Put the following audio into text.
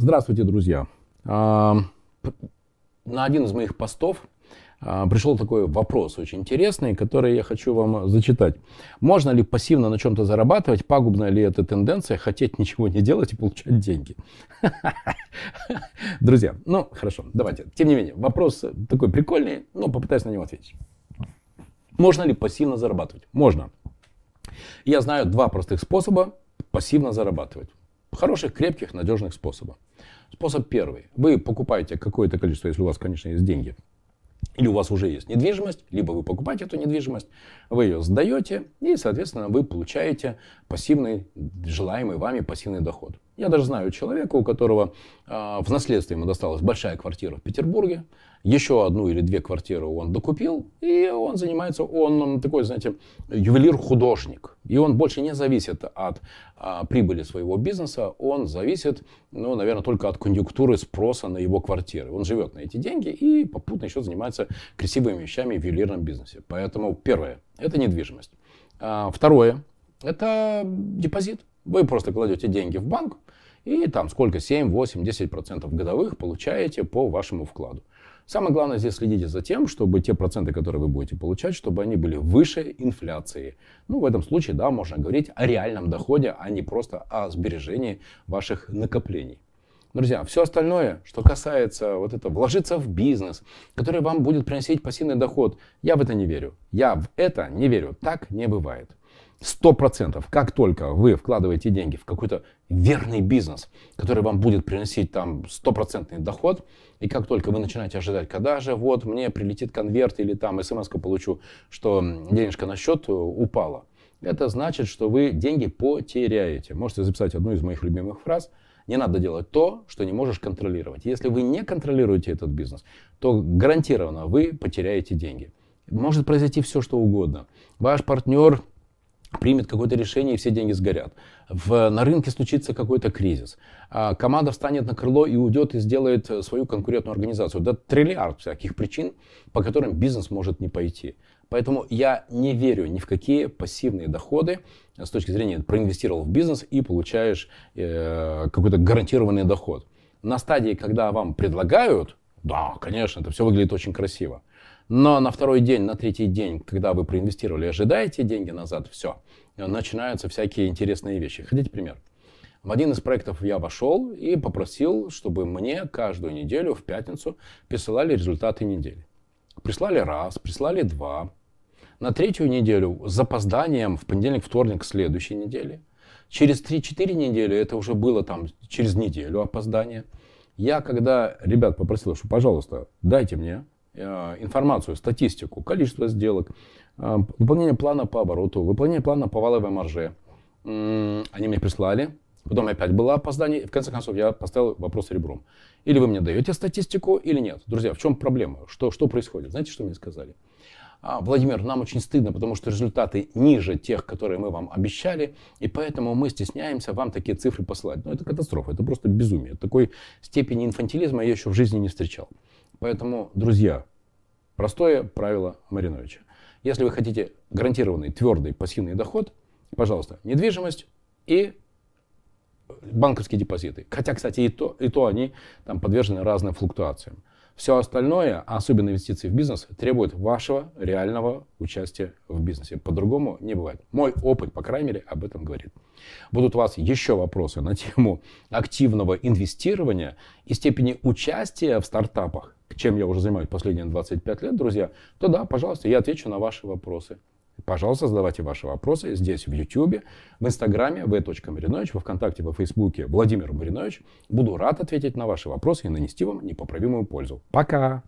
Здравствуйте, друзья. А, на один из моих постов а, пришел такой вопрос очень интересный, который я хочу вам зачитать. Можно ли пассивно на чем-то зарабатывать? Пагубна ли эта тенденция хотеть ничего не делать и получать деньги? Друзья, ну хорошо, давайте. Тем не менее, вопрос такой прикольный, но попытаюсь на него ответить. Можно ли пассивно зарабатывать? Можно. Я знаю два простых способа пассивно зарабатывать хороших, крепких, надежных способов. Способ первый. Вы покупаете какое-то количество, если у вас, конечно, есть деньги, или у вас уже есть недвижимость, либо вы покупаете эту недвижимость, вы ее сдаете, и, соответственно, вы получаете пассивный, желаемый вами пассивный доход. Я даже знаю человека, у которого э, в наследство ему досталась большая квартира в Петербурге, еще одну или две квартиры он докупил, и он занимается, он, он такой, знаете, ювелир-художник. И он больше не зависит от а, прибыли своего бизнеса, он зависит, ну, наверное, только от конъюнктуры спроса на его квартиры. Он живет на эти деньги и попутно еще занимается красивыми вещами в ювелирном бизнесе. Поэтому первое, это недвижимость. А, второе, это депозит. Вы просто кладете деньги в банк, и там сколько, 7, 8, 10 процентов годовых получаете по вашему вкладу. Самое главное здесь следите за тем, чтобы те проценты, которые вы будете получать, чтобы они были выше инфляции. Ну, в этом случае, да, можно говорить о реальном доходе, а не просто о сбережении ваших накоплений. Друзья, все остальное, что касается вот этого, вложиться в бизнес, который вам будет приносить пассивный доход, я в это не верю. Я в это не верю. Так не бывает. Сто процентов, как только вы вкладываете деньги в какой-то верный бизнес, который вам будет приносить там стопроцентный доход, и как только вы начинаете ожидать, когда же вот мне прилетит конверт или там смс получу, что денежка на счет упала, это значит, что вы деньги потеряете. Можете записать одну из моих любимых фраз. Не надо делать то, что не можешь контролировать. Если вы не контролируете этот бизнес, то гарантированно вы потеряете деньги. Может произойти все, что угодно. Ваш партнер примет какое-то решение и все деньги сгорят. В, на рынке случится какой-то кризис. А команда встанет на крыло и уйдет и сделает э, свою конкурентную организацию. Да триллиард всяких причин, по которым бизнес может не пойти. Поэтому я не верю ни в какие пассивные доходы с точки зрения проинвестировал в бизнес и получаешь э, какой-то гарантированный доход. На стадии, когда вам предлагают, да, конечно, это все выглядит очень красиво. Но на второй день, на третий день, когда вы проинвестировали, ожидаете деньги назад, все, начинаются всякие интересные вещи. Хотите пример? В один из проектов я вошел и попросил, чтобы мне каждую неделю в пятницу присылали результаты недели. Прислали раз, прислали два. На третью неделю с запозданием в понедельник, вторник следующей недели. Через 3-4 недели, это уже было там через неделю опоздание. Я когда ребят попросил, что, пожалуйста, дайте мне Э, информацию, статистику, количество сделок, э, выполнение плана по обороту, выполнение плана по валовой марже. Они мне прислали, потом опять было опоздание, и в конце концов я поставил вопрос ребром. Или вы мне даете статистику, или нет. Друзья, в чем проблема? Что, что происходит? Знаете, что мне сказали? А, Владимир, нам очень стыдно, потому что результаты ниже тех, которые мы вам обещали, и поэтому мы стесняемся вам такие цифры посылать. Но это катастрофа, это просто безумие. Такой степени инфантилизма я еще в жизни не встречал. Поэтому, друзья, простое правило Мариновича. Если вы хотите гарантированный, твердый, пассивный доход, пожалуйста, недвижимость и банковские депозиты. Хотя, кстати, и то, и то они там подвержены разным флуктуациям. Все остальное, особенно инвестиции в бизнес, требует вашего реального участия в бизнесе. По-другому не бывает. Мой опыт, по крайней мере, об этом говорит. Будут у вас еще вопросы на тему активного инвестирования и степени участия в стартапах, чем я уже занимаюсь последние 25 лет, друзья, то да, пожалуйста, я отвечу на ваши вопросы. Пожалуйста, задавайте ваши вопросы здесь, в YouTube, в Инстаграме v.marinovич, во Вконтакте, во Фейсбуке Владимир Маринович. Буду рад ответить на ваши вопросы и нанести вам непоправимую пользу. Пока!